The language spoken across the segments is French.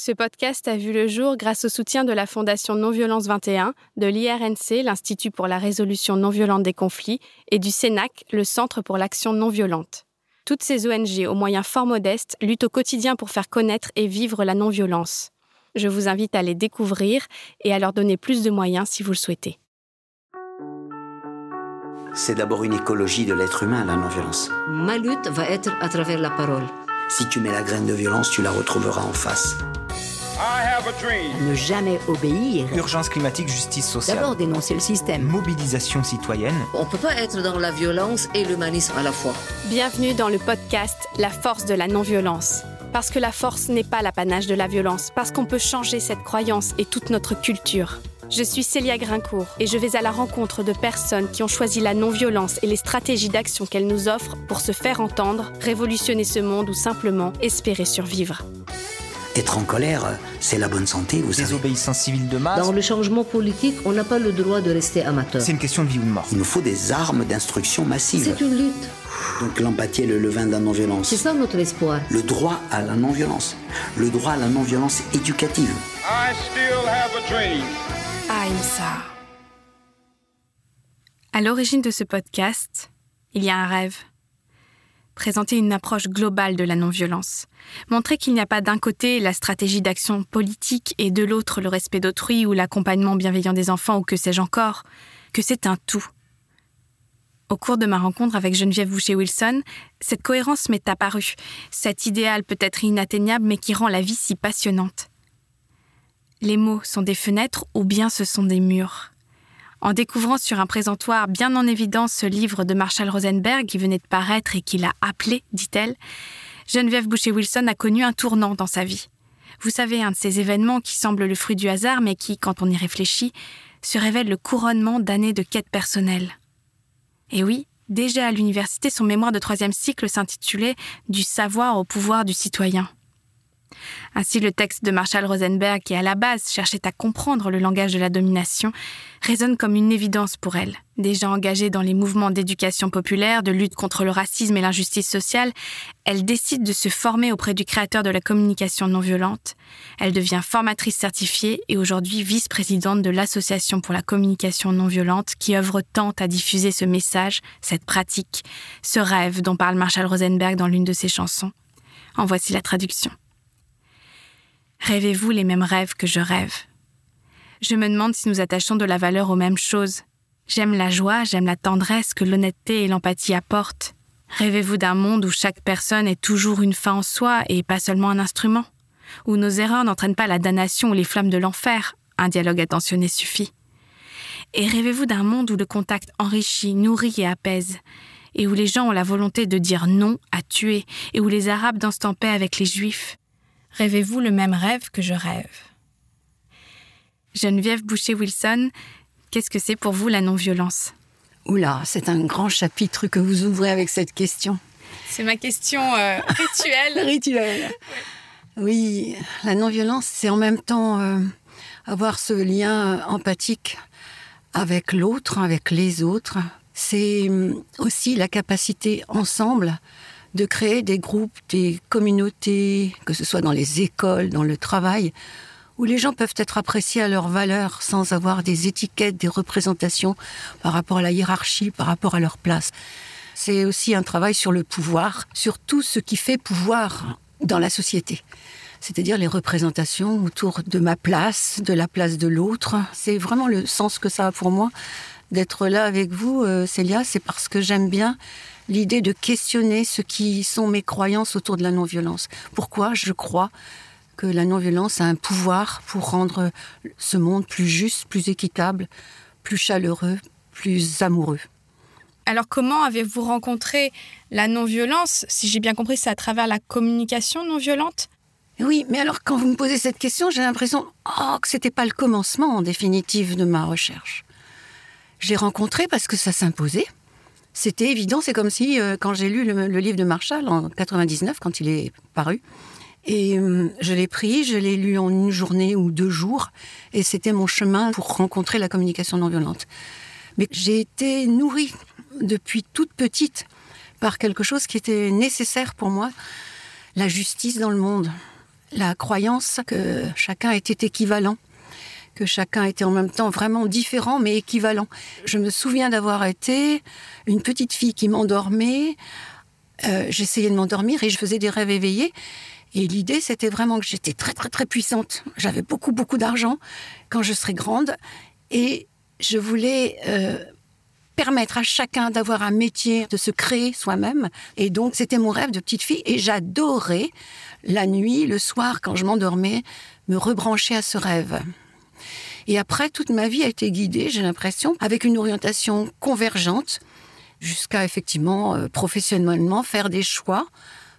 Ce podcast a vu le jour grâce au soutien de la Fondation Non-Violence 21, de l'IRNC, l'Institut pour la résolution non violente des conflits, et du CENAC, le Centre pour l'action non violente. Toutes ces ONG, aux moyens fort modestes, luttent au quotidien pour faire connaître et vivre la non-violence. Je vous invite à les découvrir et à leur donner plus de moyens si vous le souhaitez. C'est d'abord une écologie de l'être humain, la non-violence. Ma lutte va être à travers la parole. Si tu mets la graine de violence, tu la retrouveras en face. Ne jamais obéir. Urgence climatique, justice sociale. D'abord dénoncer le système. Mobilisation citoyenne. On ne peut pas être dans la violence et l'humanisme à la fois. Bienvenue dans le podcast La force de la non-violence. Parce que la force n'est pas l'apanage de la violence, parce qu'on peut changer cette croyance et toute notre culture. Je suis Célia Grincourt et je vais à la rencontre de personnes qui ont choisi la non-violence et les stratégies d'action qu'elle nous offre pour se faire entendre, révolutionner ce monde ou simplement espérer survivre. Être en colère, c'est la bonne santé, vous savez. Désobéissance civile de masse. Dans le changement politique, on n'a pas le droit de rester amateur. C'est une question de vie ou de mort. Il nous faut des armes d'instruction massive. C'est une lutte. Donc l'empathie est le levain de la non-violence. C'est ça notre espoir. Le droit à la non-violence. Le droit à la non-violence éducative. I still have a dream. Ahimsa. À l'origine de ce podcast, il y a un rêve. Présenter une approche globale de la non-violence. Montrer qu'il n'y a pas d'un côté la stratégie d'action politique et de l'autre le respect d'autrui ou l'accompagnement bienveillant des enfants ou que sais-je encore, que c'est un tout. Au cours de ma rencontre avec Geneviève Boucher-Wilson, cette cohérence m'est apparue, cet idéal peut-être inatteignable mais qui rend la vie si passionnante. Les mots sont des fenêtres ou bien ce sont des murs. En découvrant sur un présentoir bien en évidence ce livre de Marshall Rosenberg qui venait de paraître et qui l'a appelé, dit-elle, Geneviève Boucher-Wilson a connu un tournant dans sa vie. Vous savez, un de ces événements qui semblent le fruit du hasard mais qui, quand on y réfléchit, se révèle le couronnement d'années de quête personnelle. Et oui, déjà à l'université, son mémoire de troisième cycle s'intitulait Du savoir au pouvoir du citoyen. Ainsi, le texte de Marshall Rosenberg, qui à la base cherchait à comprendre le langage de la domination, résonne comme une évidence pour elle. Déjà engagée dans les mouvements d'éducation populaire, de lutte contre le racisme et l'injustice sociale, elle décide de se former auprès du créateur de la communication non violente. Elle devient formatrice certifiée et aujourd'hui vice-présidente de l'Association pour la communication non violente qui œuvre tant à diffuser ce message, cette pratique, ce rêve dont parle Marshall Rosenberg dans l'une de ses chansons. En voici la traduction. Rêvez-vous les mêmes rêves que je rêve? Je me demande si nous attachons de la valeur aux mêmes choses. J'aime la joie, j'aime la tendresse que l'honnêteté et l'empathie apportent. Rêvez-vous d'un monde où chaque personne est toujours une fin en soi et pas seulement un instrument? Où nos erreurs n'entraînent pas la damnation ou les flammes de l'enfer? Un dialogue attentionné suffit. Et rêvez-vous d'un monde où le contact enrichit, nourrit et apaise? Et où les gens ont la volonté de dire non à tuer, et où les Arabes dansent en paix avec les Juifs, Rêvez-vous le même rêve que je rêve? Geneviève Boucher-Wilson, qu'est-ce que c'est pour vous la non-violence? Oula, c'est un grand chapitre que vous ouvrez avec cette question. C'est ma question euh, rituelle. Rituel. Oui, la non-violence, c'est en même temps euh, avoir ce lien empathique avec l'autre, avec les autres. C'est hum, aussi la capacité ensemble de créer des groupes, des communautés, que ce soit dans les écoles, dans le travail, où les gens peuvent être appréciés à leur valeur sans avoir des étiquettes, des représentations par rapport à la hiérarchie, par rapport à leur place. C'est aussi un travail sur le pouvoir, sur tout ce qui fait pouvoir dans la société. C'est-à-dire les représentations autour de ma place, de la place de l'autre. C'est vraiment le sens que ça a pour moi d'être là avec vous, euh, Célia. C'est parce que j'aime bien l'idée de questionner ce qui sont mes croyances autour de la non-violence. Pourquoi je crois que la non-violence a un pouvoir pour rendre ce monde plus juste, plus équitable, plus chaleureux, plus amoureux? Alors comment avez-vous rencontré la non-violence Si j'ai bien compris, c'est à travers la communication non violente Oui, mais alors quand vous me posez cette question, j'ai l'impression oh, que c'était pas le commencement en définitive de ma recherche. Je l'ai rencontré parce que ça s'imposait c'était évident. C'est comme si, euh, quand j'ai lu le, livre de Marshall en 99, quand il est paru, et euh, je l'ai pris, je l'ai lu en une journée ou deux jours, et c'était mon chemin pour rencontrer la communication non violente. Mais j'ai été nourrie depuis toute petite par quelque chose qui était nécessaire pour moi, la justice dans le monde, la croyance que chacun était équivalent, que chacun était en même temps vraiment différent mais équivalent. Je me souviens d'avoir été une petite fille qui m'endormait. Euh, J'essayais de m'endormir et je faisais des rêves éveillés. Et l'idée, c'était vraiment que j'étais très, très, très puissante. J'avais beaucoup, beaucoup d'argent quand je serais grande. Et je voulais euh, permettre à chacun d'avoir un métier, de se créer soi-même. Et donc, c'était mon rêve de petite fille. Et j'adorais, la nuit, le soir, quand je m'endormais, me rebrancher à ce rêve. Et après, toute ma vie a été guidée, j'ai l'impression, avec une orientation convergente, jusqu'à effectivement, euh, professionnellement, faire des choix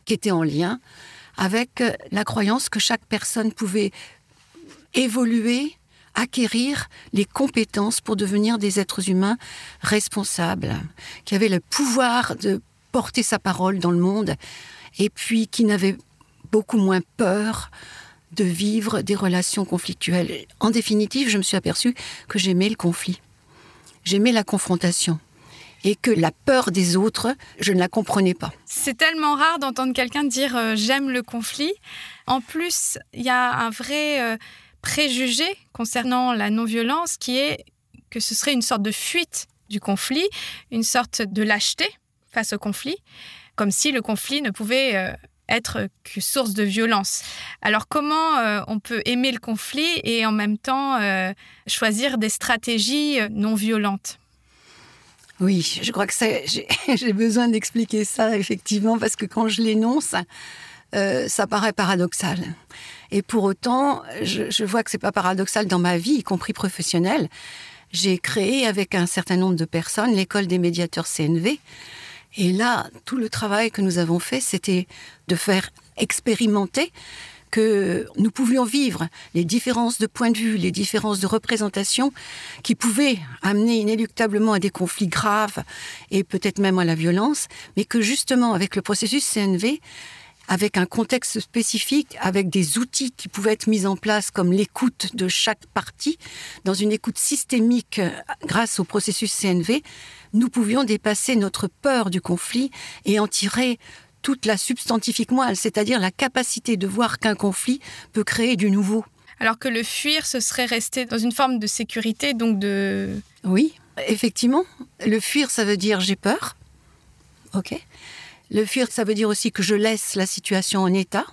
qui étaient en lien avec euh, la croyance que chaque personne pouvait évoluer, acquérir les compétences pour devenir des êtres humains responsables, qui avaient le pouvoir de porter sa parole dans le monde, et puis qui n'avaient beaucoup moins peur de vivre des relations conflictuelles. En définitive, je me suis aperçue que j'aimais le conflit. J'aimais la confrontation et que la peur des autres, je ne la comprenais pas. C'est tellement rare d'entendre quelqu'un dire euh, j'aime le conflit. En plus, il y a un vrai euh, préjugé concernant la non-violence qui est que ce serait une sorte de fuite du conflit, une sorte de lâcheté face au conflit, comme si le conflit ne pouvait euh, être source de violence. Alors comment euh, on peut aimer le conflit et en même temps euh, choisir des stratégies euh, non violentes? Oui, je crois que j'ai besoin d'expliquer ça effectivement parce que quand je l'énonce, ça paraît paradoxal. Et pour autant, je, je vois que c'est pas paradoxal dans ma vie, y compris professionnelle. J'ai créé avec un certain nombre de personnes l'école des médiateurs CNV. Et là, tout le travail que nous avons fait, c'était de faire expérimenter que nous pouvions vivre les différences de point de vue, les différences de représentation qui pouvaient amener inéluctablement à des conflits graves et peut-être même à la violence, mais que justement avec le processus CNV, avec un contexte spécifique, avec des outils qui pouvaient être mis en place comme l'écoute de chaque partie, dans une écoute systémique grâce au processus CNV, nous pouvions dépasser notre peur du conflit et en tirer toute la substantifique moelle, c'est-à-dire la capacité de voir qu'un conflit peut créer du nouveau. Alors que le fuir, ce serait rester dans une forme de sécurité, donc de... Oui, effectivement. Le fuir, ça veut dire j'ai peur. OK. Le fuir, ça veut dire aussi que je laisse la situation en état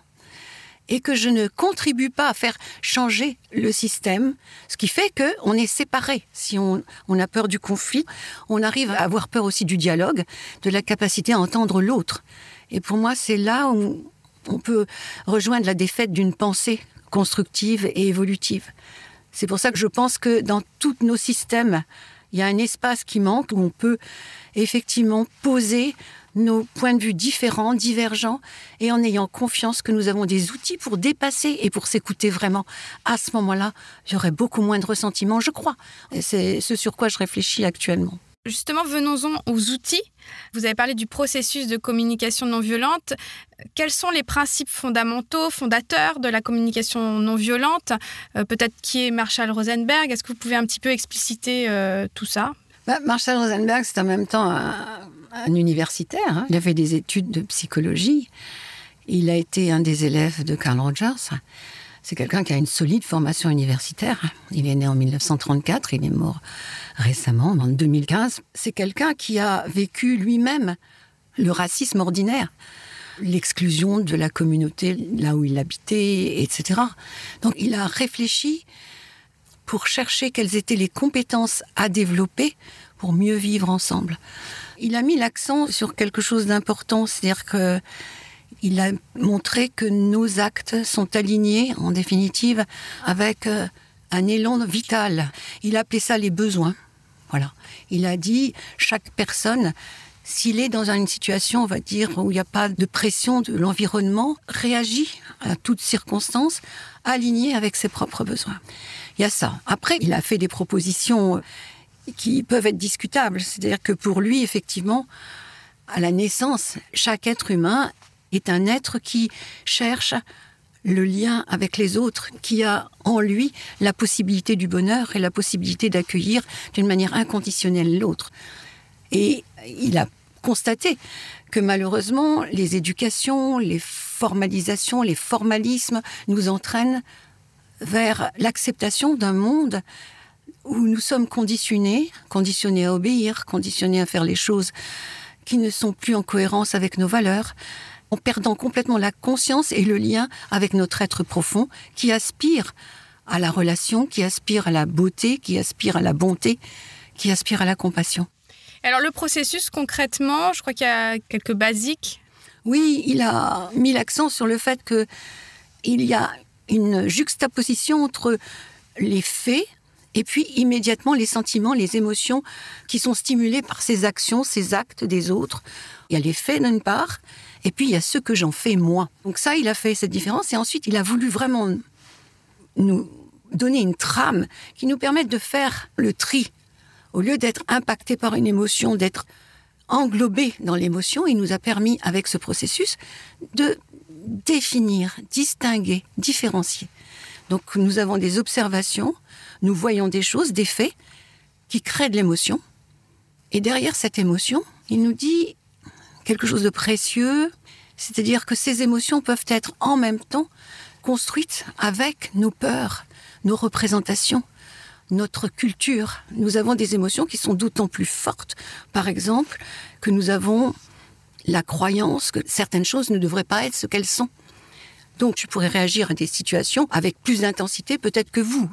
et que je ne contribue pas à faire changer le système, ce qui fait que on est séparés. Si on, on a peur du conflit, on arrive à avoir peur aussi du dialogue, de la capacité à entendre l'autre. Et pour moi, c'est là où on peut rejoindre la défaite d'une pensée constructive et évolutive. C'est pour ça que je pense que dans tous nos systèmes, il y a un espace qui manque où on peut effectivement poser nos points de vue différents, divergents, et en ayant confiance que nous avons des outils pour dépasser et pour s'écouter vraiment. À ce moment-là, il y aurait beaucoup moins de ressentiment, je crois. C'est ce sur quoi je réfléchis actuellement. Justement, venons-en aux outils. Vous avez parlé du processus de communication non violente. Quels sont les principes fondamentaux, fondateurs de la communication non violente? Euh, Peut-être qui est Marshall Rosenberg? Est-ce que vous pouvez un petit peu expliciter euh, tout ça? Bah, Marshall Rosenberg, c'est en même temps un, un universitaire. hein. Il a fait des études de psychologie. Il a été un des élèves de Carl Rogers. C'est quelqu'un qui a une solide formation universitaire. Il est né en 1934, il est mort récemment, en 2015. C'est quelqu'un qui a vécu lui-même le racisme ordinaire, l'exclusion de la communauté là où il habitait, etc. Donc il a réfléchi pour chercher quelles étaient les compétences à développer pour mieux vivre ensemble. Il a mis l'accent sur quelque chose d'important, c'est-à-dire que il a montré que nos actes sont alignés, en définitive, avec euh, un élan vital. Il a appelé ça les besoins. Voilà. Il a dit chaque personne, s'il est dans une situation, on va dire, où il n'y a pas de pression de l'environnement, réagit à toutes circonstances, aligné avec ses propres besoins. Il y a ça. Après, il a fait des propositions qui peuvent être discutables. C'est-à-dire que pour lui, effectivement, à la naissance, chaque être humain est un être qui cherche le lien avec les autres, qui a en lui la possibilité du bonheur et la possibilité d'accueillir d'une manière inconditionnelle l'autre. Et il a constaté que malheureusement, les éducations, les formalisation, les formalismes nous entraînent vers l'acceptation d'un monde où nous sommes conditionnés, conditionnés à obéir, conditionnés à faire les choses qui ne sont plus en cohérence avec nos valeurs, en perdant complètement la conscience et le lien avec notre être profond qui aspire à la relation, qui aspire à la beauté, qui aspire à la bonté, qui aspire à la compassion. Alors le processus concrètement, je crois qu'il y a quelques basiques. Oui, il a mis l'accent sur le fait que il y a une juxtaposition entre les faits et puis immédiatement les sentiments, les émotions qui sont stimulés par ces actions, ces actes des autres. Il y a les faits d'une part, et puis il y a ce que j'en fais moi. Donc ça, il a fait cette différence, et ensuite il a voulu vraiment nous donner une trame qui nous permette de faire le tri. Au lieu d'être impacté par une émotion, d'être englobé dans l'émotion, il nous a permis, avec ce processus, de définir, distinguer, différencier. Donc nous avons des observations, nous voyons des choses, des faits, qui créent de l'émotion. Et derrière cette émotion, il nous dit quelque chose de précieux, c'est-à-dire que ces émotions peuvent être en même temps construites avec nos peurs, nos représentations, notre culture. Nous avons des émotions qui sont d'autant plus fortes, par exemple, que nous avons la croyance que certaines choses ne devraient pas être ce qu'elles sont. Donc, tu pourrais réagir à des situations avec plus d'intensité peut-être que vous.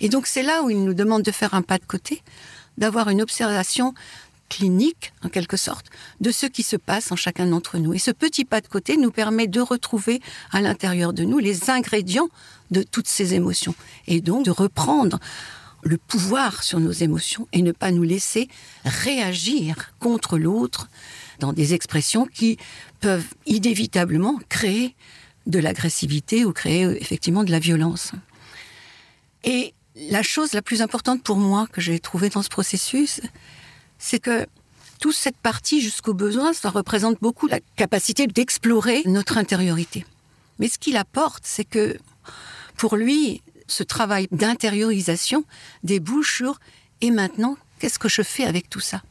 Et donc, c'est là où il nous demande de faire un pas de côté, d'avoir une observation clinique, en quelque sorte, de ce qui se passe en chacun d'entre nous. Et ce petit pas de côté nous permet de retrouver à l'intérieur de nous les ingrédients de toutes ces émotions. Et donc de reprendre le pouvoir sur nos émotions et ne pas nous laisser réagir contre l'autre dans des expressions qui peuvent inévitablement créer de l'agressivité ou créer effectivement de la violence. Et la chose la plus importante pour moi que j'ai trouvée dans ce processus, c'est que toute cette partie jusqu'au besoin, ça représente beaucoup la capacité d'explorer notre intériorité. Mais ce qu'il apporte, c'est que pour lui, ce travail d'intériorisation débouche sur et maintenant, qu'est-ce que je fais avec tout ça?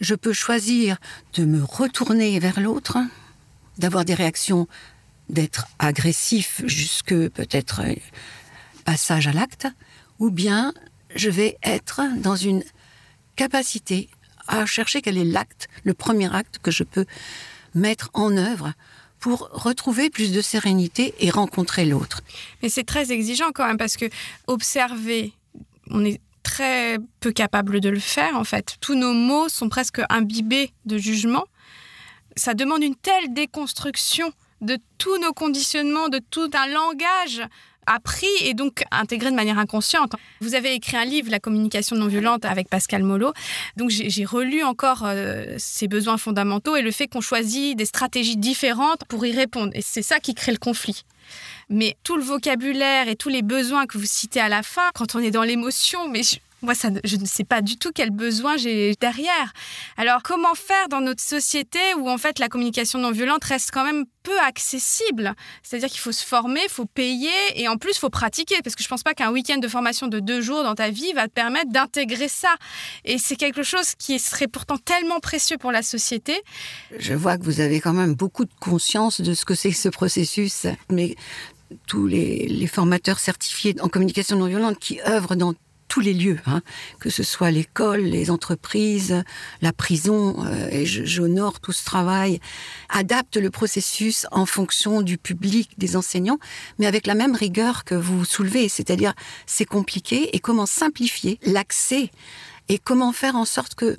Je peux choisir de me retourner vers l'autre, d'avoir des réactions, d'être agressif jusque peut-être euh, passage à l'acte, ou bien je vais être dans une capacité à chercher quel est l'acte, le premier acte que je peux mettre en œuvre pour retrouver plus de sérénité et rencontrer l'autre. Mais c'est très exigeant quand même parce que observer, on est très peu capable de le faire en fait. Tous nos mots sont presque imbibés de jugement. Ça demande une telle déconstruction de tous nos conditionnements, de tout un langage appris et donc intégré de manière inconsciente. Vous avez écrit un livre, La communication non violente, avec Pascal Molo. Donc j'ai relu encore euh, ces besoins fondamentaux et le fait qu'on choisit des stratégies différentes pour y répondre. Et c'est ça qui crée le conflit. Mais tout le vocabulaire et tous les besoins que vous citez à la fin, quand on est dans l'émotion, mais moi, ça, je ne sais pas du tout quel besoin j'ai derrière. Alors, comment faire dans notre société où, en fait, la communication non violente reste quand même peu accessible? C'est-à-dire qu'il faut se former, il faut payer et en plus, il faut pratiquer. Parce que je ne pense pas qu'un week-end de formation de deux jours dans ta vie va te permettre d'intégrer ça. Et c'est quelque chose qui serait pourtant tellement précieux pour la société. Je vois que vous avez quand même beaucoup de conscience de ce que c'est ce processus. Mais tous les, formateurs certifiés en communication non violente qui œuvrent dans tous les lieux, hein, que ce soit l'école, les entreprises, la prison, euh, et j'honore tout ce travail, adaptent le processus en fonction du public, des enseignants, mais avec la même rigueur que vous soulevez, c'est-à-dire c'est compliqué et comment simplifier l'accès et comment faire en sorte que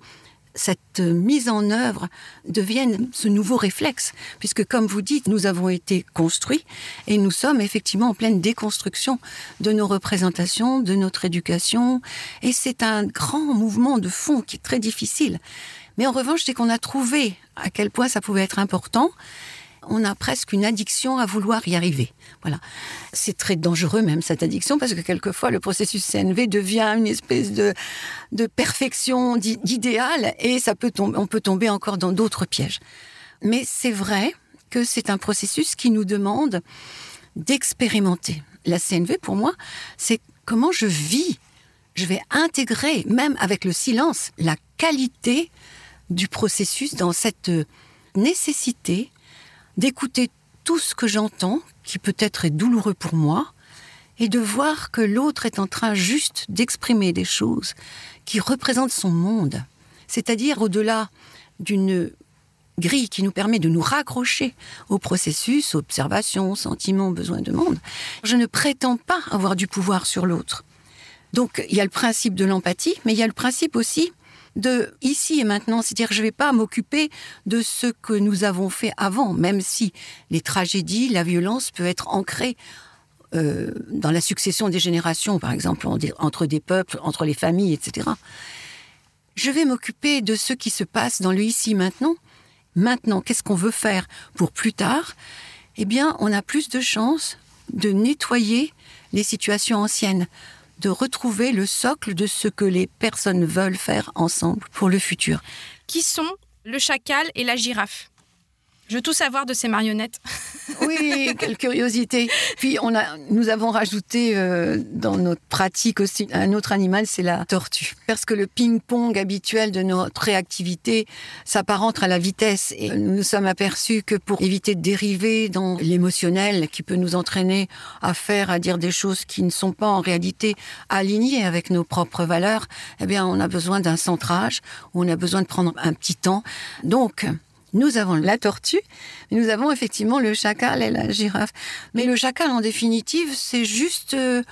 cette mise en œuvre devienne ce nouveau réflexe, puisque comme vous dites, nous avons été construits et nous sommes effectivement en pleine déconstruction de nos représentations, de notre éducation, et c'est un grand mouvement de fond qui est très difficile. Mais en revanche, c'est qu'on a trouvé à quel point ça pouvait être important on a presque une addiction à vouloir y arriver. Voilà. C'est très dangereux même cette addiction parce que quelquefois le processus CNV devient une espèce de, de perfection d'idéal et ça peut tomber, on peut tomber encore dans d'autres pièges. Mais c'est vrai que c'est un processus qui nous demande d'expérimenter. La CNV pour moi, c'est comment je vis. Je vais intégrer, même avec le silence, la qualité du processus dans cette nécessité d'écouter tout ce que j'entends, qui peut-être est douloureux pour moi, et de voir que l'autre est en train juste d'exprimer des choses qui représentent son monde, c'est-à-dire au-delà d'une grille qui nous permet de nous raccrocher au processus, observation, sentiments, besoins de monde. Je ne prétends pas avoir du pouvoir sur l'autre. Donc il y a le principe de l'empathie, mais il y a le principe aussi de ici et maintenant, c'est-à-dire je ne vais pas m'occuper de ce que nous avons fait avant, même si les tragédies, la violence peut être ancrée euh, dans la succession des générations, par exemple entre des peuples, entre les familles, etc. Je vais m'occuper de ce qui se passe dans le ici maintenant. Maintenant, qu'est-ce qu'on veut faire pour plus tard? Eh bien, on a plus de chances de nettoyer les situations anciennes, de retrouver le socle de ce que les personnes veulent faire ensemble pour le futur. Qui sont le chacal et la girafe? Je veux tout savoir de ces marionnettes. oui, quelle curiosité. Puis on a, nous avons rajouté euh, dans notre pratique aussi un autre animal, c'est la tortue. Parce que le ping-pong habituel de notre réactivité s'apparente à la vitesse. Et nous nous sommes aperçus que pour éviter de dériver dans l'émotionnel qui peut nous entraîner à faire, à dire des choses qui ne sont pas en réalité alignées avec nos propres valeurs, eh bien on a besoin d'un centrage, on a besoin de prendre un petit temps. Donc, nous avons la tortue, mais nous avons effectivement le chacal et la girafe. Mais le chacal, en définitive, c'est juste euh,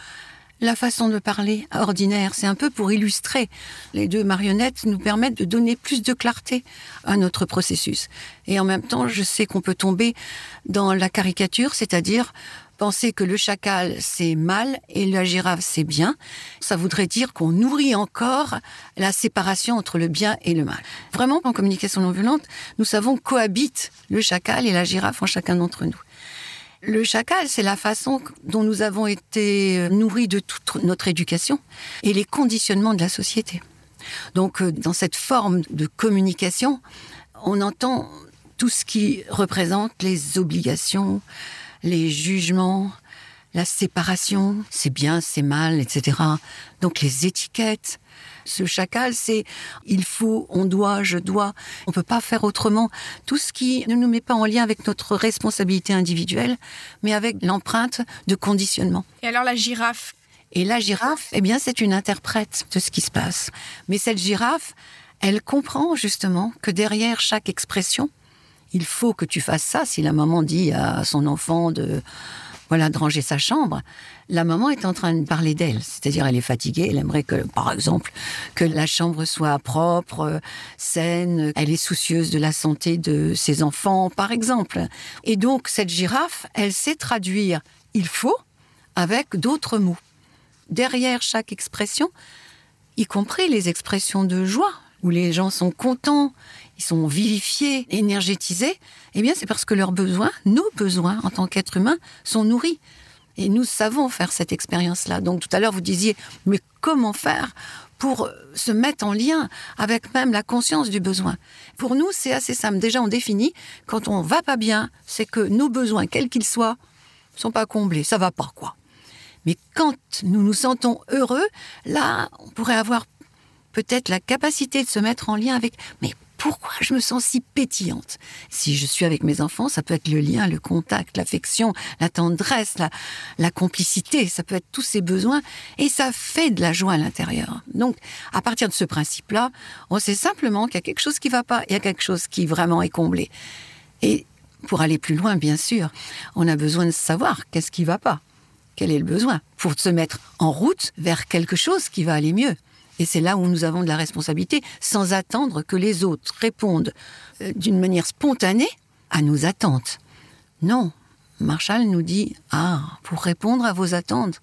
la façon de parler ordinaire. C'est un peu pour illustrer. Les deux marionnettes nous permettent de donner plus de clarté à notre processus. Et en même temps, je sais qu'on peut tomber dans la caricature, c'est-à-dire penser que le chacal c'est mal et la girafe c'est bien, ça voudrait dire qu'on nourrit encore la séparation entre le bien et le mal. Vraiment, en communication non violente, nous savons cohabitent le chacal et la girafe en chacun d'entre nous. Le chacal, c'est la façon dont nous avons été nourris de toute notre éducation et les conditionnements de la société. Donc, euh, dans cette forme de communication, on entend tout ce qui représente les obligations, les jugements, la séparation, c'est bien, c'est mal, etc. Donc les étiquettes. Ce chacal, c'est il faut, on doit, je dois. On peut pas faire autrement. Tout ce qui ne nous met pas en lien avec notre responsabilité individuelle, mais avec l'empreinte de conditionnement. Et alors la girafe? Et la girafe, eh bien, c'est une interprète de ce qui se passe. Mais cette girafe, elle comprend justement que derrière chaque expression, il faut que tu fasses ça. Si la maman dit à son enfant de voilà de ranger sa chambre, la maman est en train de parler d'elle, c'est-à-dire elle est fatiguée, elle aimerait que, par exemple, que la chambre soit propre, saine, elle est soucieuse de la santé de ses enfants, par exemple. Et donc cette girafe, elle sait traduire il faut avec d'autres mots. Derrière chaque expression, y compris les expressions de joie, où les gens sont contents, ils sont vivifiés, énergétisés, eh bien c'est parce que leurs besoins, nos besoins en tant qu'êtres humains, sont nourris. Et nous savons faire cette expérience-là. Donc tout à l'heure, vous disiez, mais comment faire pour se mettre en lien avec même la conscience du besoin? Pour nous, c'est assez simple. Déjà, on définit, quand on va pas bien, c'est que nos besoins, quels qu'ils soient, sont pas comblés. Ça va pas, quoi. Mais quand nous nous sentons heureux, là, on pourrait avoir peut-être la capacité de se mettre en lien avec mais pourquoi je me sens si pétillante? Si je suis avec mes enfants, ça peut être le lien, le contact, l'affection, la tendresse, la, complicité, ça peut être tous ces besoins, et ça fait de la joie à l'intérieur. Donc, à partir de ce principe-là, on sait simplement qu'il y a quelque chose qui va pas, il y a quelque chose qui vraiment est comblé. Et pour aller plus loin, bien sûr, on a besoin de savoir qu'est-ce qui va pas, quel est le besoin, pour se mettre en route vers quelque chose qui va aller mieux. Et c'est là où nous avons de la responsabilité, sans attendre que les autres répondent euh, d'une manière spontanée à nos attentes. Non, Marshall nous dit, ah, pour répondre à vos attentes,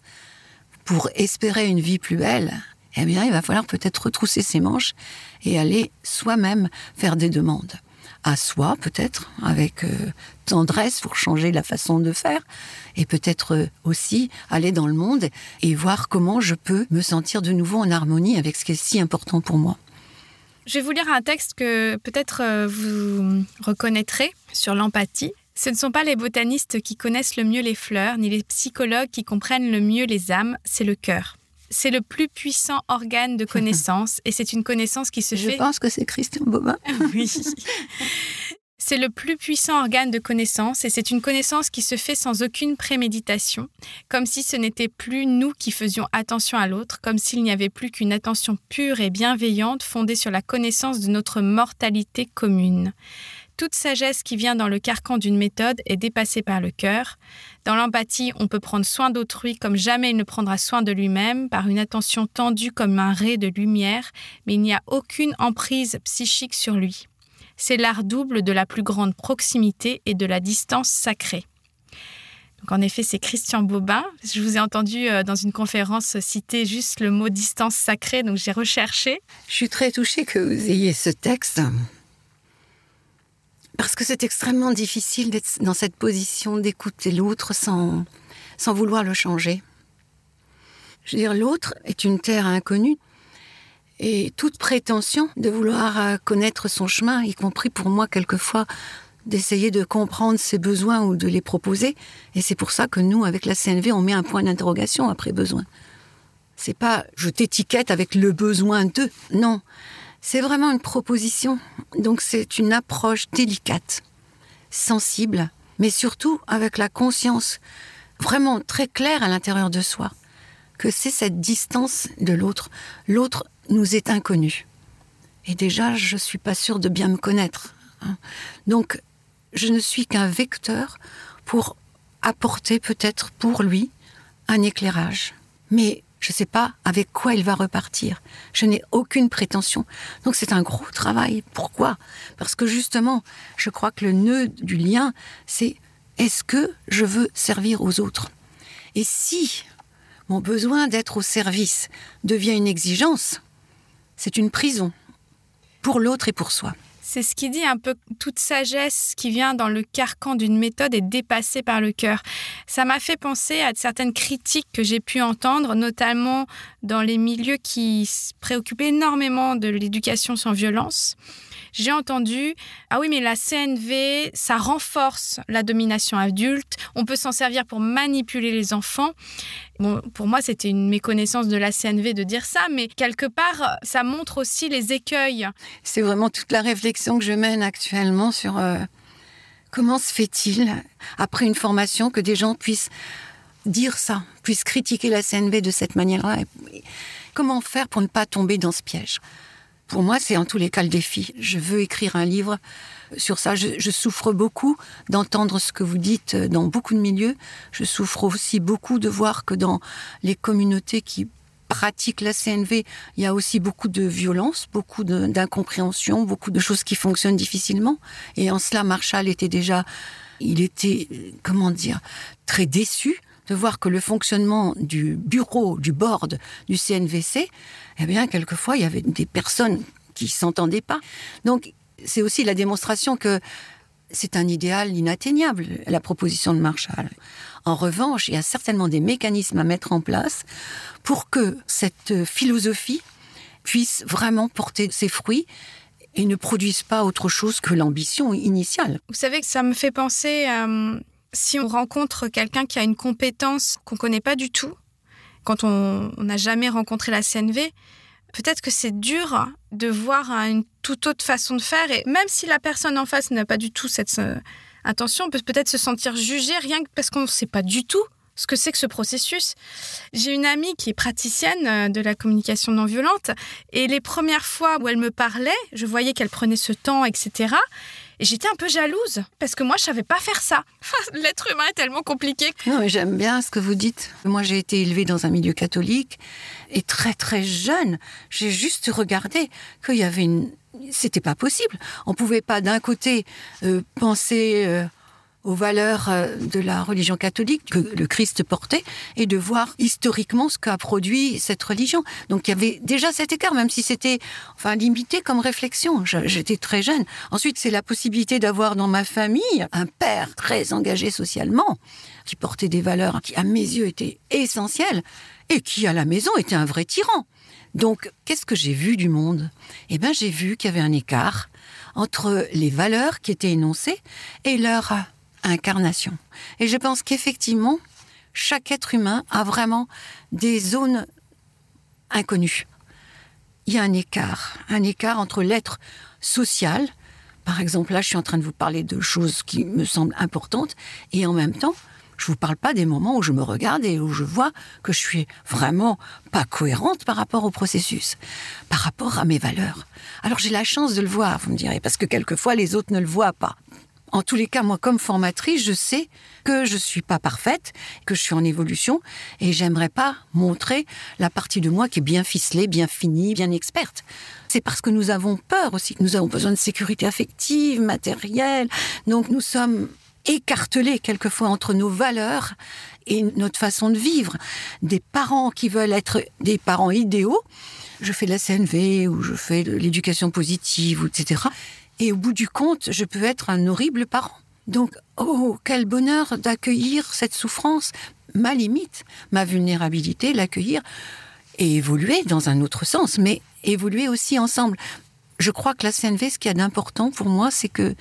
pour espérer une vie plus belle, eh bien, il va falloir peut-être retrousser ses manches et aller soi-même faire des demandes à soi, peut-être, avec euh, tendresse pour changer la façon de faire, et peut-être euh, aussi aller dans le monde et voir comment je peux me sentir de nouveau en harmonie avec ce qui est si important pour moi. Je vais vous lire un texte que peut-être euh, vous reconnaîtrez sur l'empathie. Ce ne sont pas les botanistes qui connaissent le mieux les fleurs, ni les psychologues qui comprennent le mieux les âmes, c'est le cœur. C'est le plus puissant organe de connaissance et c'est une connaissance qui se Je fait. pense que c'est Christian Bobin. oui. C'est le plus puissant organe de connaissance et c'est une connaissance qui se fait sans aucune préméditation, comme si ce n'était plus nous qui faisions attention à l'autre, comme s'il n'y avait plus qu'une attention pure et bienveillante fondée sur la connaissance de notre mortalité commune. Toute sagesse qui vient dans le carcan d'une méthode est dépassée par le cœur. Dans l'empathie, on peut prendre soin d'autrui comme jamais il ne prendra soin de lui-même, par une attention tendue comme un ray de lumière, mais il n'y a aucune emprise psychique sur lui c'est l'art double de la plus grande proximité et de la distance sacrée. Donc en effet, c'est Christian Bobin. Je vous ai entendu euh, dans une conférence citer juste le mot distance sacrée, donc j'ai recherché. Je suis très touchée que vous ayez ce texte, parce que c'est extrêmement difficile d'être dans cette position d'écouter l'autre sans, sans vouloir le changer. Je veux dire, l'autre est une terre inconnue et toute prétention de vouloir euh, connaître son chemin, y compris pour moi quelquefois d'essayer de comprendre ses besoins ou de les proposer. Et c'est pour ça que nous, avec la CNV, on met un point d'interrogation après besoin. C'est pas je t'étiquette avec le besoin de. Non. C'est vraiment une proposition. Donc c'est une approche délicate, sensible, mais surtout avec la conscience vraiment très claire à l'intérieur de soi que c'est cette distance de l'autre. L'autre nous est inconnu. Et déjà, je ne suis pas sûre de bien me connaître. Hein. Donc, je ne suis qu'un vecteur pour apporter peut-être pour lui un éclairage. Mais je ne sais pas avec quoi il va repartir. Je n'ai aucune prétention. Donc c'est un gros travail. Pourquoi? Parce que justement, je crois que le nœud du lien, c'est est-ce que je veux servir aux autres? Et si mon besoin d'être au service devient une exigence, c'est une prison pour l'autre et pour soi. C'est ce qui dit un peu toute sagesse qui vient dans le carcan d'une méthode est dépassée par le cœur. Ça m'a fait penser à certaines critiques que j'ai pu entendre, notamment dans les milieux qui se préoccupent énormément de l'éducation sans violence j'ai entendu ah oui mais la CNV ça renforce la domination adulte, on peut s'en servir pour manipuler les enfants. Bon, pour moi, c'était une méconnaissance de la CNV de dire ça, mais quelque part, ça montre aussi les écueils. C'est vraiment toute la réflexion que je mène actuellement sur euh, comment se fait-il, après une formation, que des gens puissent dire ça, puissent critiquer la CNV de cette manière-là. Comment faire pour ne pas tomber dans ce piège? Pour moi, c'est en tous les cas le défi. Je veux écrire un livre sur ça. Je, souffre beaucoup d'entendre ce que vous dites dans beaucoup de milieux. Je souffre aussi beaucoup de voir que dans les communautés qui pratiquent la CNV, il y a aussi beaucoup de violence, beaucoup d'incompréhension, beaucoup de choses qui fonctionnent difficilement. Et en cela, Marshall était déjà, il était, comment dire, très déçu de voir que le fonctionnement du bureau, du board du CNVC, eh bien, quelquefois, il y avait des personnes qui s'entendaient pas. Donc, c'est aussi la démonstration que c'est un idéal inatteignable, la proposition de Marshall. En revanche, il y a certainement des mécanismes à mettre en place pour que cette philosophie puisse vraiment porter ses fruits et ne produise pas autre chose que l'ambition initiale. Vous savez que ça me fait penser à euh, si on rencontre quelqu'un qui a une compétence qu'on ne connaît pas du tout, quand on n'a jamais rencontré la CNV, peut-être que c'est dur de voir une toute autre façon de faire. Et même si la personne en face n'a pas du tout cette euh, intention, on peut peut-être se sentir jugé rien que parce qu'on ne sait pas du tout ce que c'est que ce processus. J'ai une amie qui est praticienne euh, de la communication non violente et les premières fois où elle me parlait, je voyais qu'elle prenait ce temps, etc. J'étais un peu jalouse parce que moi, je savais pas faire ça. L'être humain est tellement compliqué. Non, mais j'aime bien ce que vous dites. Moi, j'ai été élevée dans un milieu catholique et très très jeune, j'ai juste regardé qu'il y avait une. C'était pas possible. On pouvait pas d'un côté euh, penser. Euh, aux valeurs euh, de la religion catholique que le Christ portait et de voir historiquement ce qu'a produit cette religion. Donc il y avait déjà cet écart, même si c'était enfin limité comme réflexion. J'étais très jeune. Ensuite, c'est la possibilité d'avoir dans ma famille un père très engagé socialement, qui portait des valeurs qui, à mes yeux, étaient essentielles et qui, à la maison, était un vrai tyran. Donc, qu'est-ce que j'ai vu du monde? Eh bien, j'ai vu qu'il y avait un écart entre les valeurs qui étaient énoncées et leur incarnation. Et je pense qu'effectivement, chaque être humain a vraiment des zones inconnues. Il y a un écart, un écart entre l'être social, Par exemple, là, je suis en train de vous parler de choses qui me semblent importantes, et en même temps, je vous parle pas des moments où je me regarde et où je vois que je suis vraiment pas cohérente par rapport au processus, par rapport à mes valeurs. Alors j'ai la chance de le voir, vous me direz, parce que quelquefois les autres ne le voient pas. En tous les cas, moi, comme formatrice, je sais que je suis pas parfaite, que je suis en évolution, et j'aimerais pas montrer la partie de moi qui est bien ficelée, bien finie, bien experte. C'est parce que nous avons peur aussi, que nous avons besoin de sécurité affective, matérielle. Donc nous sommes écartelés quelquefois entre nos valeurs et notre façon de vivre. Des parents qui veulent être des parents idéaux, je fais de la CNV ou je fais de l'éducation positive, etc. Et au bout du compte, je peux être un horrible parent. Donc, oh, quel bonheur d'accueillir cette souffrance, ma limite, ma vulnérabilité, l'accueillir et évoluer dans un autre sens, mais évoluer aussi ensemble. Je crois que la CNV, ce qu'il y a d'important pour moi, c'est que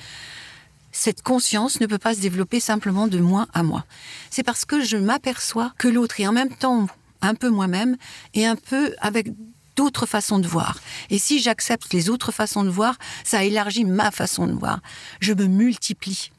cette conscience ne peut pas se développer simplement de moi à moi. C'est parce que je m'aperçois que l'autre est en même temps un peu moi-même et un peu avec d'autres façons de voir. Et si j'accepte les autres façons de voir, ça élargit ma façon de voir. Je me multiplie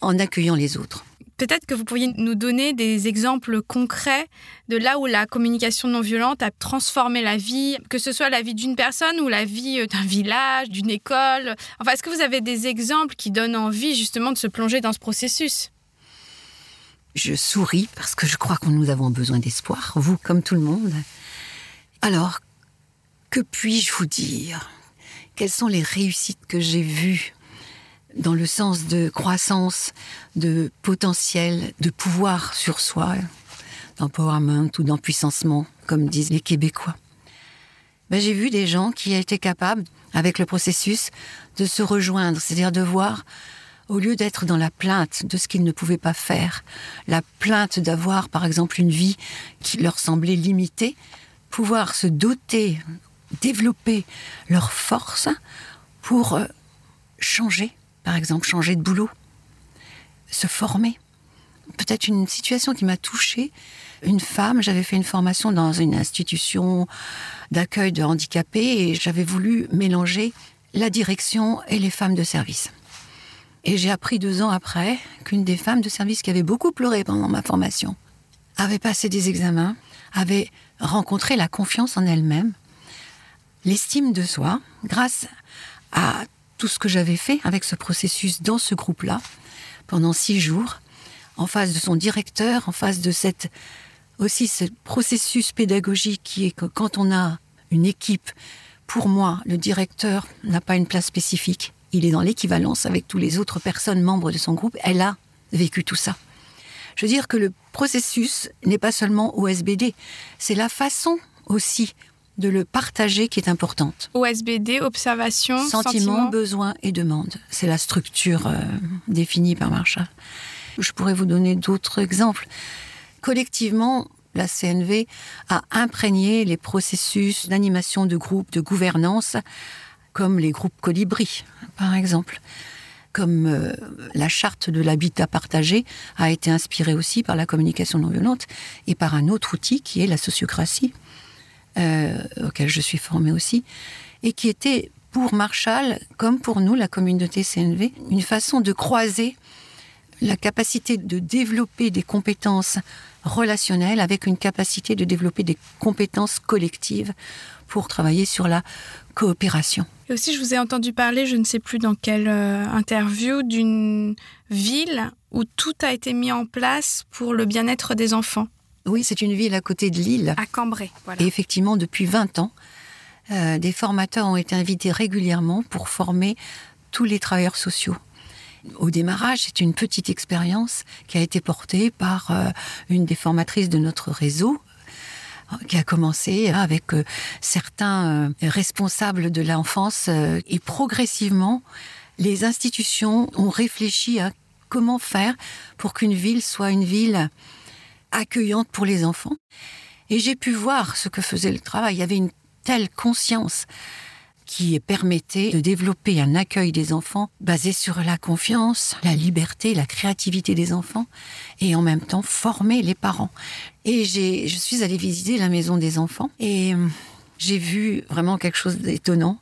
en accueillant les autres. Peut-être que vous pourriez nous donner des exemples concrets de là où la communication non violente a transformé la vie, que ce soit la vie d'une personne ou la vie euh, d'un village, d'une école. Enfin, est-ce que vous avez des exemples qui donnent envie justement de se plonger dans ce processus? Je souris parce que je crois que nous avons besoin d'espoir, vous comme tout le monde. Alors, que puis-je vous dire? Quelles sont les réussites que j'ai vues dans le sens de croissance, de potentiel, de pouvoir sur soi, d'empowerment ou d'empuissancement, comme disent les Québécois? Ben, j'ai vu des gens qui étaient capables, avec le processus, de se rejoindre, c'est-à-dire de voir, au lieu d'être dans la plainte de ce qu'ils ne pouvaient pas faire, la plainte d'avoir, par exemple, une vie qui leur semblait limitée, pouvoir se doter, développer leur force pour euh, changer par exemple changer de boulot, se former. Peut-être une situation qui m'a touchée. Une femme, j'avais fait une formation dans une institution d'accueil de handicapés et j'avais voulu mélanger la direction et les femmes de service. Et j'ai appris deux ans après qu'une des femmes de service qui avait beaucoup pleuré pendant ma formation avait passé des examens, avait rencontré la confiance en elle-même, l'estime de soi, grâce à tout ce que j'avais fait avec ce processus dans ce groupe-là, pendant six jours, en face de son directeur, en face de cette aussi ce processus pédagogique qui est que quand on a une équipe, pour moi, le directeur n'a pas une place spécifique. Il est dans l'équivalence avec tous les autres personnes membres de son groupe. Elle a vécu tout ça. Je veux dire que le processus n'est pas seulement OSBD, c'est la façon aussi de le partager qui est importante. OSBD, observation, sentiment, sentiment. besoin et demande. C'est la structure euh, définie par Marshall. Je pourrais vous donner d'autres exemples. Collectivement, la CNV a imprégné les processus d'animation de groupe, de gouvernance, comme les groupes colibri, par exemple. Comme euh, la charte de l'habitat partagé a été inspirée aussi par la communication non violente et par un autre outil qui est la sociocratie auquel je suis formée aussi, et qui était pour Marshall, comme pour nous, la communauté CNV, une façon de croiser la capacité de développer des compétences relationnelles avec une capacité de développer des compétences collectives pour travailler sur la coopération. Et aussi, je vous ai entendu parler, je ne sais plus dans quelle euh, interview, d'une ville où tout a été mis en place pour le bien-être des enfants. Oui, c'est une ville à côté de Lille. À Cambrai, voilà. Et effectivement, depuis 20 ans, euh, des formateurs ont été invités régulièrement pour former tous les travailleurs sociaux. Au démarrage, c'est une petite expérience qui a été portée par euh, une des formatrices de notre réseau, euh, qui a commencé avec euh, certains responsables de l'enfance et progressivement, les institutions ont réfléchi à comment faire pour qu'une ville soit une ville accueillante pour les enfants. Et j'ai pu voir ce que faisait le travail. Il y avait une telle conscience qui permettait de développer un accueil des enfants basé sur la confiance, la liberté, la créativité des enfants et en même temps former les parents. Et j'ai, je suis allée visiter la maison des enfants et euh, j'ai vu vraiment quelque chose d'étonnant.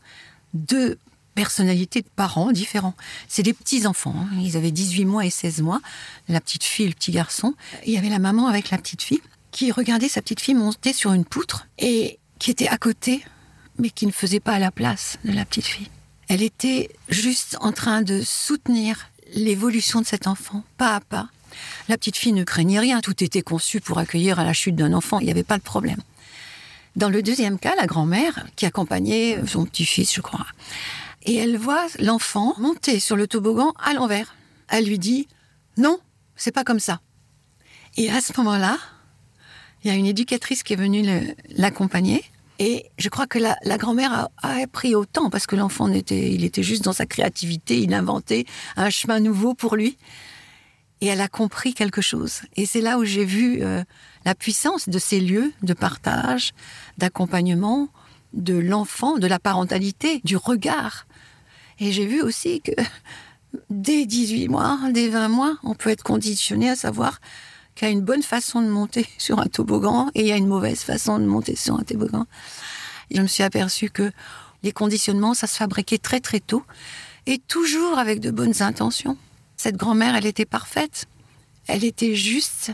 Deux personnalités de parents différents. C'est des petits-enfants. hein. Ils avaient 18 mois et 16 mois. La petite fille le petit garçon. Il y avait la maman avec la petite fille qui regardait sa petite fille monter sur une poutre et qui était à côté, mais qui ne faisait pas la place de la petite fille. Elle était juste en train de soutenir l'évolution de cet enfant, pas à pas. La petite fille ne craignait rien, tout était conçu pour accueillir à la chute d'un enfant, il n'y avait pas de problème. Dans le deuxième cas, la grand-mère, qui accompagnait son petit-fils, je crois, et elle voit l'enfant monter sur le toboggan à l'envers. Elle lui dit Non, c'est pas comme ça. Et à ce moment-là, il y a une éducatrice qui est venue l'accompagner. Et je crois que la, grand-mère a, a appris autant parce que l'enfant était, il était juste dans sa créativité, il inventait un chemin nouveau pour lui. Et elle a compris quelque chose. Et c'est là où j'ai vu euh, la puissance de ces lieux de partage, d'accompagnement, de l'enfant, de la parentalité, du regard. Et j'ai vu aussi que dès 18 mois, dès 20 mois, on peut être conditionné à savoir qu'il y a une bonne façon de monter sur un toboggan et il y a une mauvaise façon de monter sur un toboggan. Je me suis aperçue que les conditionnements, ça se fabriquait très très tôt et toujours avec de bonnes intentions. Cette grand-mère, elle était parfaite. Elle était juste,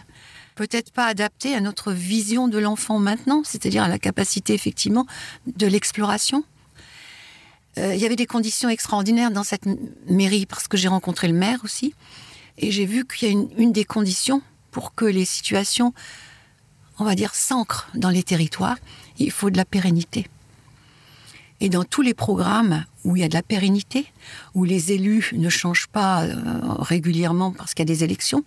peut-être pas adaptée à notre vision de l'enfant maintenant, c'est-à-dire à la capacité effectivement de l'exploration. Euh, il y avait des conditions extraordinaires dans cette mairie parce que j'ai rencontré le maire aussi et j'ai vu qu'il y a une, une des conditions pour que les situations, on va dire, s'ancrent dans les territoires, il faut de la pérennité. Et dans tous les programmes où il y a de la pérennité, où les élus ne changent pas euh, régulièrement parce qu'il y a des élections,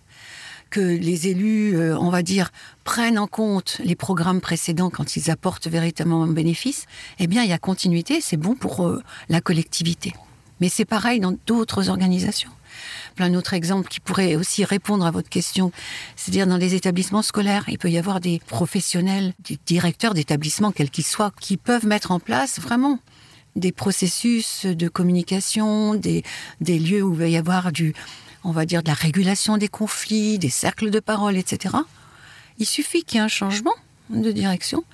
que les élus, euh, on va dire, prennent en compte les programmes précédents quand ils apportent véritablement un bénéfice, eh bien, il y a continuité, c'est bon pour euh, la collectivité. Mais c'est pareil dans d'autres organisations. Plein d'autres exemples qui pourraient aussi répondre à votre question, c'est-à-dire dans les établissements scolaires, il peut y avoir des professionnels, des directeurs d'établissements, quels qu'ils soient, qui peuvent mettre en place vraiment des processus de communication, des, des lieux où il va y avoir du, on va dire, de la régulation des conflits, des cercles de parole, etc. Il suffit qu'il y ait un changement de direction.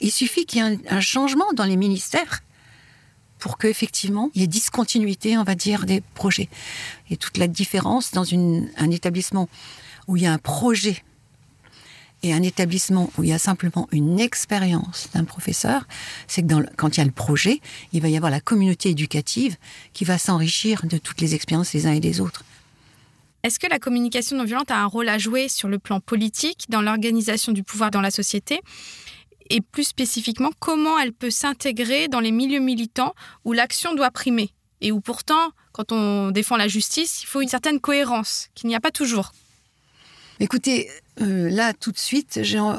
Il suffit qu'il y ait un, changement dans les ministères pour qu'effectivement, il y ait discontinuité, on va dire, des projets. Et toute la différence dans un établissement où il y a un projet et un établissement où il y a simplement une expérience d'un professeur, c'est que quand il y a le projet, il va y avoir la communauté éducative qui va s'enrichir de toutes les expériences des uns et des autres. Est-ce que la communication non violente a un rôle à jouer sur le plan politique, dans l'organisation du pouvoir dans la société? Et plus spécifiquement, comment elle peut s'intégrer dans les milieux militants où l'action doit primer? Et où pourtant, quand on défend la justice, il faut une certaine cohérence, qu'il n'y a pas toujours Écoutez, euh, là, tout de suite, j'ai en-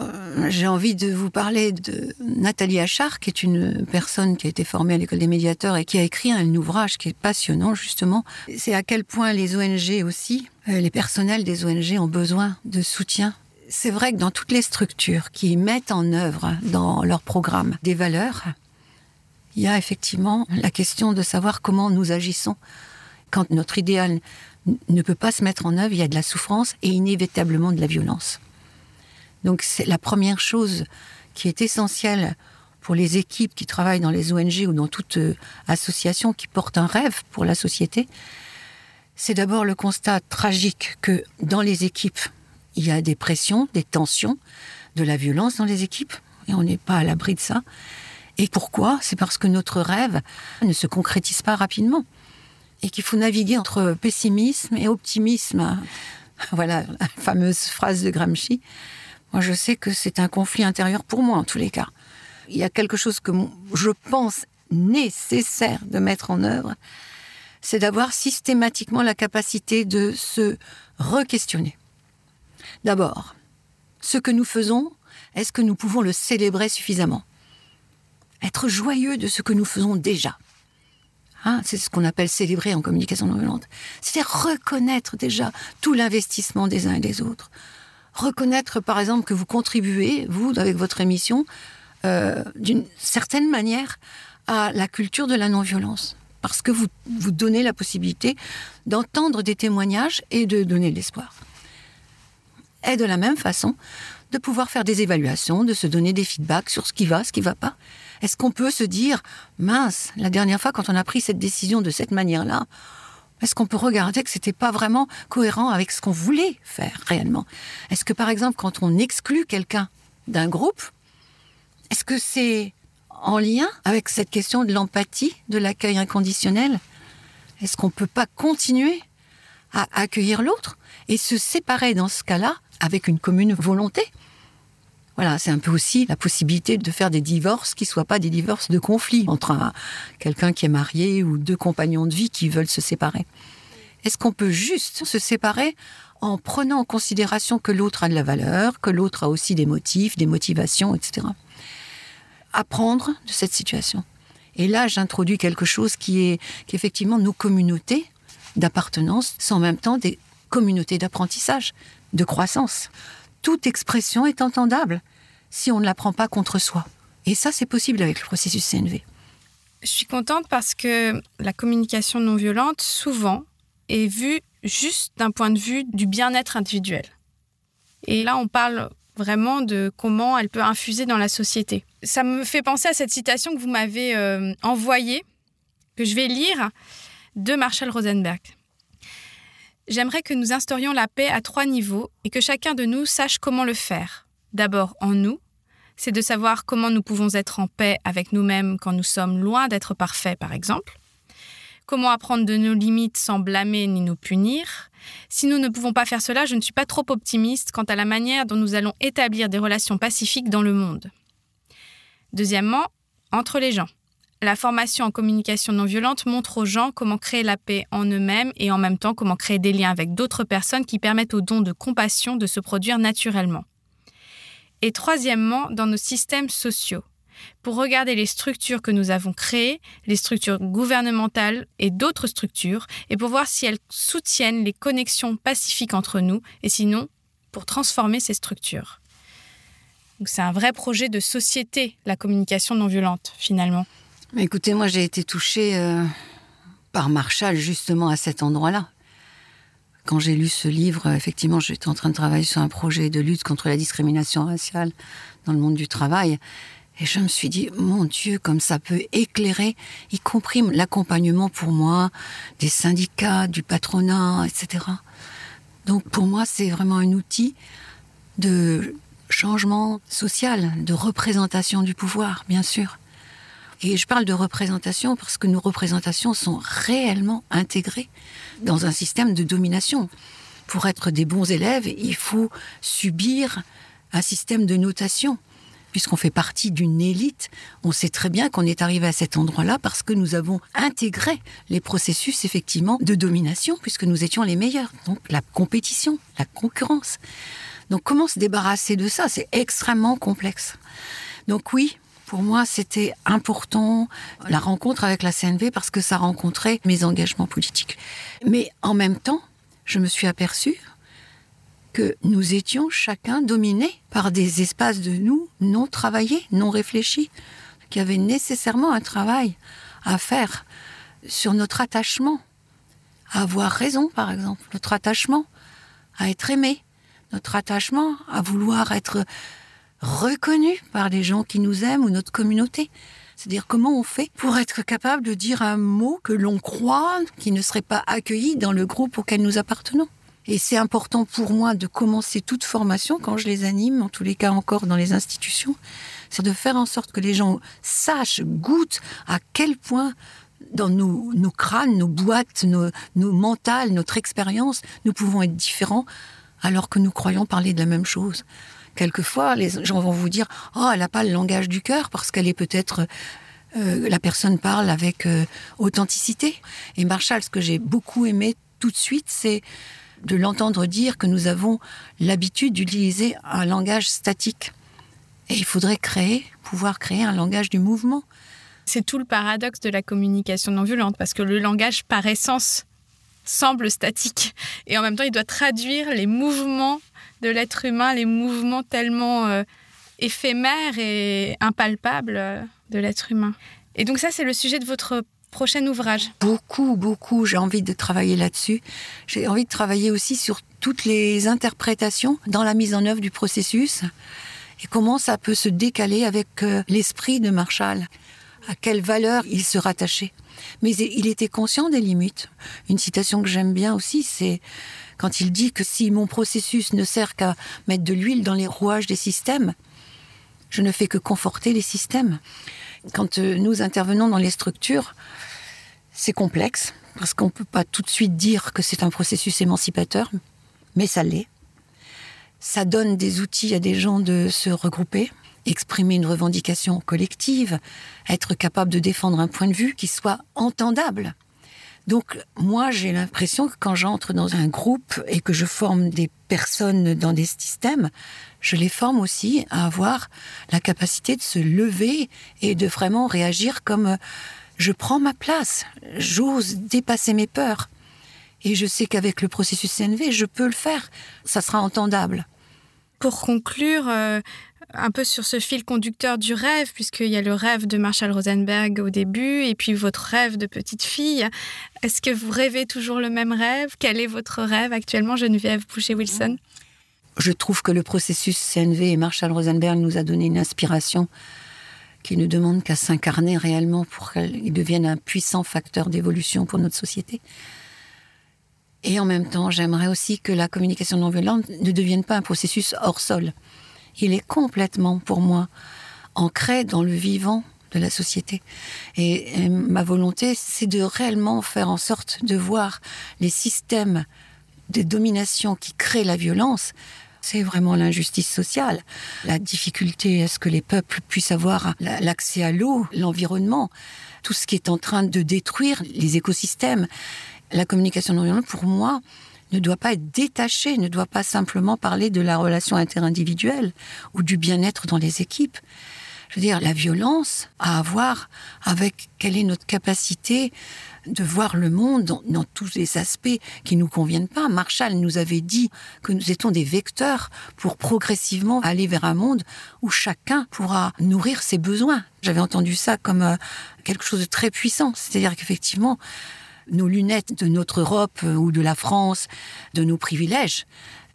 j'ai envie de vous parler de Nathalie Achard, qui est une personne qui a été formée à l'école des médiateurs et qui a écrit un ouvrage qui est passionnant, justement. C'est à quel point les ONG aussi, euh, les personnels des ONG ont besoin de soutien. C'est vrai que dans toutes les structures qui mettent en œuvre dans leur programme des valeurs, il y a effectivement la question de savoir comment nous agissons. Quand notre idéal ne peut pas se mettre en œuvre, il y a de la souffrance et inévitablement de la violence. Donc c'est la première chose qui est essentielle pour les équipes qui travaillent dans les ONG ou dans toute euh, association qui porte un rêve pour la société, c'est d'abord le constat tragique que dans les équipes, il y a des pressions, des tensions, de la violence dans les équipes, et on n'est pas à l'abri de ça. Et pourquoi? C'est parce que notre rêve ne se concrétise pas rapidement et qu'il faut naviguer entre pessimisme et optimisme. Voilà la fameuse phrase de Gramsci. Moi, je sais que c'est un conflit intérieur pour moi, en tous les cas. Il y a quelque chose que je pense nécessaire de mettre en œuvre, c'est d'avoir systématiquement la capacité de se re-questionner. D'abord, ce que nous faisons, est-ce que nous pouvons le célébrer suffisamment? Être joyeux de ce que nous faisons déjà. Hein, c'est ce qu'on appelle célébrer en communication non violente. C'est-à-dire reconnaître déjà tout l'investissement des uns et des autres. Reconnaître, par exemple, que vous contribuez, vous, avec votre émission, euh, d'une certaine manière, à la culture de la non-violence. Parce que vous, vous donnez la possibilité d'entendre des témoignages et de donner de l'espoir. Et de la même façon, de pouvoir faire des évaluations, de se donner des feedbacks sur ce qui va, ce qui ne va pas. Est-ce qu'on peut se dire, mince, la dernière fois quand on a pris cette décision de cette manière-là, est-ce qu'on peut regarder que c'était pas vraiment cohérent avec ce qu'on voulait faire réellement? Est-ce que par exemple, quand on exclut quelqu'un d'un groupe, est-ce que c'est en lien avec cette question de l'empathie, de l'accueil inconditionnel? Est-ce qu'on peut pas continuer à accueillir l'autre et se séparer dans ce cas-là avec une commune volonté? Voilà, c'est un peu aussi la possibilité de faire des divorces qui soient pas des divorces de conflit entre un- quelqu'un qui est marié ou deux compagnons de vie qui veulent se séparer. Est-ce qu'on peut juste se séparer en prenant en considération que l'autre a de la valeur, que l'autre a aussi des motifs, des motivations, etc. Apprendre de cette situation. Et là, j'introduis quelque chose qui est qu'effectivement nos communautés d'appartenance sont en même temps des communautés d'apprentissage, de croissance. Toute expression est entendable si on ne la prend pas contre soi. Et ça, c'est possible avec le processus CNV. Je suis contente parce que la communication non violente, souvent, est vue juste d'un point de vue du bien-être individuel. Et là, on parle vraiment de comment elle peut infuser dans la société. Ça me fait penser à cette citation que vous m'avez euh, envoyée, que je vais lire, de Marshall Rosenberg. J'aimerais que nous instaurions la paix à trois niveaux et que chacun de nous sache comment le faire. D'abord en nous, c'est de savoir comment nous pouvons être en paix avec nous-mêmes quand nous sommes loin d'être parfaits, par exemple. Comment apprendre de nos limites sans blâmer ni nous punir. Si nous ne pouvons pas faire cela, je ne suis pas trop optimiste quant à la manière dont nous allons établir des relations pacifiques dans le monde. Deuxièmement, entre les gens. La formation en communication non violente montre aux gens comment créer la paix en eux-mêmes et en même temps comment créer des liens avec d'autres personnes qui permettent au don de compassion de se produire naturellement. Et troisièmement, dans nos systèmes sociaux, pour regarder les structures que nous avons créées, les structures gouvernementales et d'autres structures, et pour voir si elles soutiennent les connexions pacifiques entre nous, et sinon, pour transformer ces structures. C'est un vrai projet de société, la communication non violente, finalement. Écoutez, moi j'ai été touchée euh, par Marshall justement à cet endroit-là. Quand j'ai lu ce livre, effectivement, j'étais en train de travailler sur un projet de lutte contre la discrimination raciale dans le monde du travail. Et je me suis dit, mon Dieu, comme ça peut éclairer, y compris l'accompagnement pour moi des syndicats, du patronat, etc. Donc pour moi, c'est vraiment un outil de changement social, de représentation du pouvoir, bien sûr. Et je parle de représentation parce que nos représentations sont réellement intégrées dans un système de domination. Pour être des bons élèves, il faut subir un système de notation. Puisqu'on fait partie d'une élite, on sait très bien qu'on est arrivé à cet endroit-là parce que nous avons intégré les processus effectivement de domination, puisque nous étions les meilleurs. Donc la compétition, la concurrence. Donc comment se débarrasser de ça? C'est extrêmement complexe. Donc oui, pour moi, c'était important la rencontre avec la CNV parce que ça rencontrait mes engagements politiques. Mais en même temps, je me suis aperçue que nous étions chacun dominés par des espaces de nous non travaillés, non réfléchis, qui avaient nécessairement un travail à faire sur notre attachement, à avoir raison, par exemple, notre attachement à être aimé, notre attachement à vouloir être reconnu par les gens qui nous aiment ou notre communauté. C'est-à-dire comment on fait pour être capable de dire un mot que l'on croit qui ne serait pas accueilli dans le groupe auquel nous appartenons. Et c'est important pour moi de commencer toute formation quand je les anime, en tous les cas encore dans les institutions, c'est de faire en sorte que les gens sachent, goûtent à quel point dans nos, nos crânes, nos boîtes, nos, nos mentales, notre expérience, nous pouvons être différents alors que nous croyons parler de la même chose. Quelquefois, les gens vont vous dire Oh, elle n'a pas le langage du cœur parce qu'elle est peut-être. euh, la personne parle avec euh, authenticité. Et Marshall, ce que j'ai beaucoup aimé tout de suite, c'est de l'entendre dire que nous avons l'habitude d'utiliser un langage statique. Et il faudrait créer, pouvoir créer un langage du mouvement. C'est tout le paradoxe de la communication non violente, parce que le langage, par essence, semble statique. Et en même temps, il doit traduire les mouvements de l'être humain, les mouvements tellement euh, éphémères et impalpables euh, de l'être humain. Et donc ça, c'est le sujet de votre prochain ouvrage. Beaucoup, beaucoup, j'ai envie de travailler là-dessus. J'ai envie de travailler aussi sur toutes les interprétations dans la mise en œuvre du processus et comment ça peut se décaler avec euh, l'esprit de Marshall, à quelle valeur il se rattachait. Mais il était conscient des limites. Une citation que j'aime bien aussi, c'est quand il dit que si mon processus ne sert qu'à mettre de l'huile dans les rouages des systèmes, je ne fais que conforter les systèmes. Quand euh, nous intervenons dans les structures, c'est complexe, parce qu'on ne peut pas tout de suite dire que c'est un processus émancipateur, mais ça l'est. Ça donne des outils à des gens de se regrouper, exprimer une revendication collective, être capable de défendre un point de vue qui soit entendable. Donc moi j'ai l'impression que quand j'entre dans un groupe et que je forme des personnes dans des systèmes, je les forme aussi à avoir la capacité de se lever et de vraiment réagir comme je prends ma place, j'ose dépasser mes peurs. Et je sais qu'avec le processus CNV, je peux le faire, ça sera entendable. Pour conclure, euh, un peu sur ce fil conducteur du rêve, puisqu'il y a le rêve de Marshall Rosenberg au début, et puis votre rêve de petite fille. Est-ce que vous rêvez toujours le même rêve? Quel est votre rêve actuellement, Geneviève Boucher-Wilson Je trouve que le processus CNV et Marshall Rosenberg nous a donné une inspiration qui ne demande qu'à s'incarner réellement pour qu'il devienne un puissant facteur d'évolution pour notre société. Et en même temps, j'aimerais aussi que la communication non violente ne devienne pas un processus hors sol il est complètement, pour moi, ancré dans le vivant de la société. Et, ma volonté, c'est de réellement faire en sorte de voir les systèmes de domination qui créent la violence. C'est vraiment l'injustice sociale, la difficulté à ce que les peuples puissent avoir l'accès à l'eau, l'environnement, tout ce qui est en train de détruire les écosystèmes. La communication non pour moi, ne doit pas être détaché, ne doit pas simplement parler de la relation interindividuelle ou du bien-être dans les équipes. Je veux dire, la violence a à voir avec quelle est notre capacité de voir le monde dans, tous les aspects qui nous conviennent pas. Marshall nous avait dit que nous étions des vecteurs pour progressivement aller vers un monde où chacun pourra nourrir ses besoins. J'avais entendu ça comme euh, quelque chose de très puissant. C'est-à-dire qu'effectivement, nos lunettes de notre Europe euh, ou de la France, de nos privilèges.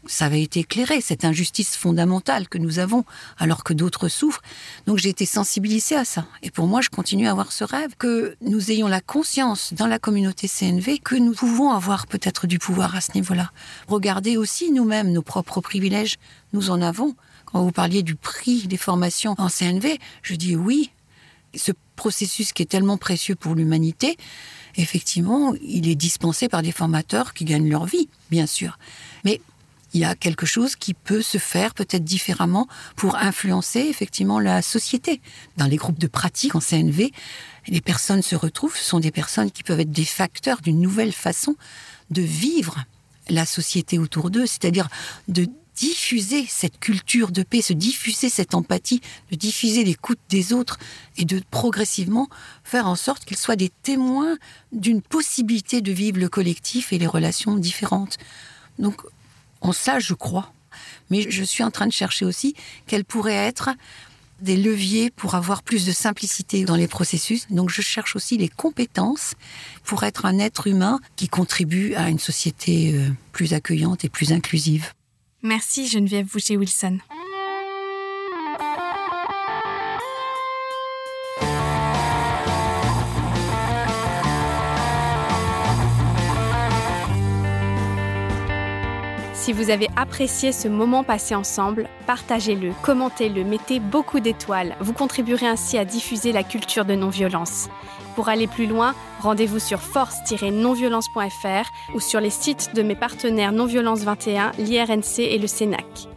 Ça avait été éclairé, cette injustice fondamentale que nous avons alors que d'autres souffrent. Donc j'ai été sensibilisée à ça. Et pour moi, je continue à avoir ce rêve que nous ayons la conscience dans la communauté CNV que nous pouvons avoir peut-être du pouvoir à ce niveau-là. Regardez aussi nous-mêmes nos propres privilèges, nous en avons. Quand vous parliez du prix des formations en CNV, je dis oui, ce processus qui est tellement précieux pour l'humanité, effectivement, il est dispensé par des formateurs qui gagnent leur vie, bien sûr. Mais il y a quelque chose qui peut se faire peut-être différemment pour influencer effectivement la société. Dans les groupes de pratique en CNV, les personnes se retrouvent, ce sont des personnes qui peuvent être des facteurs d'une nouvelle façon de vivre la société autour d'eux, c'est-à-dire de diffuser cette culture de paix, se diffuser cette empathie, de diffuser l'écoute des autres et de progressivement faire en sorte qu'ils soient des témoins d'une possibilité de vivre le collectif et les relations différentes. Donc, en ça, je crois. Mais je suis en train de chercher aussi quels pourraient être des leviers pour avoir plus de simplicité dans les processus. Donc je cherche aussi les compétences pour être un être humain qui contribue à une société euh, plus accueillante et plus inclusive. Merci Geneviève Boucher-Wilson. Si vous avez apprécié ce moment passé ensemble, partagez-le, commentez-le, mettez beaucoup d'étoiles. Vous contribuerez ainsi à diffuser la culture de non-violence. Pour aller plus loin, rendez-vous sur force-nonviolence.fr ou sur les sites de mes partenaires Non-Violence 21, l'IRNC et le CENAC.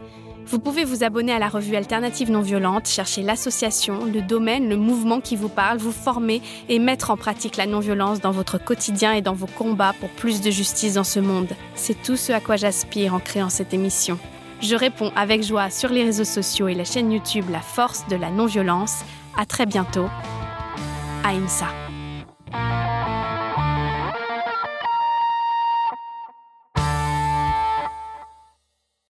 Vous pouvez vous abonner à la revue Alternative Non Violente, chercher l'association, le domaine, le mouvement qui vous parle, vous former et mettre en pratique la non-violence dans votre quotidien et dans vos combats pour plus de justice dans ce monde. C'est tout ce à quoi j'aspire en créant cette émission. Je réponds avec joie sur les réseaux sociaux et la chaîne YouTube La Force de la Non-Violence. À très bientôt. Aïmsa. Bye.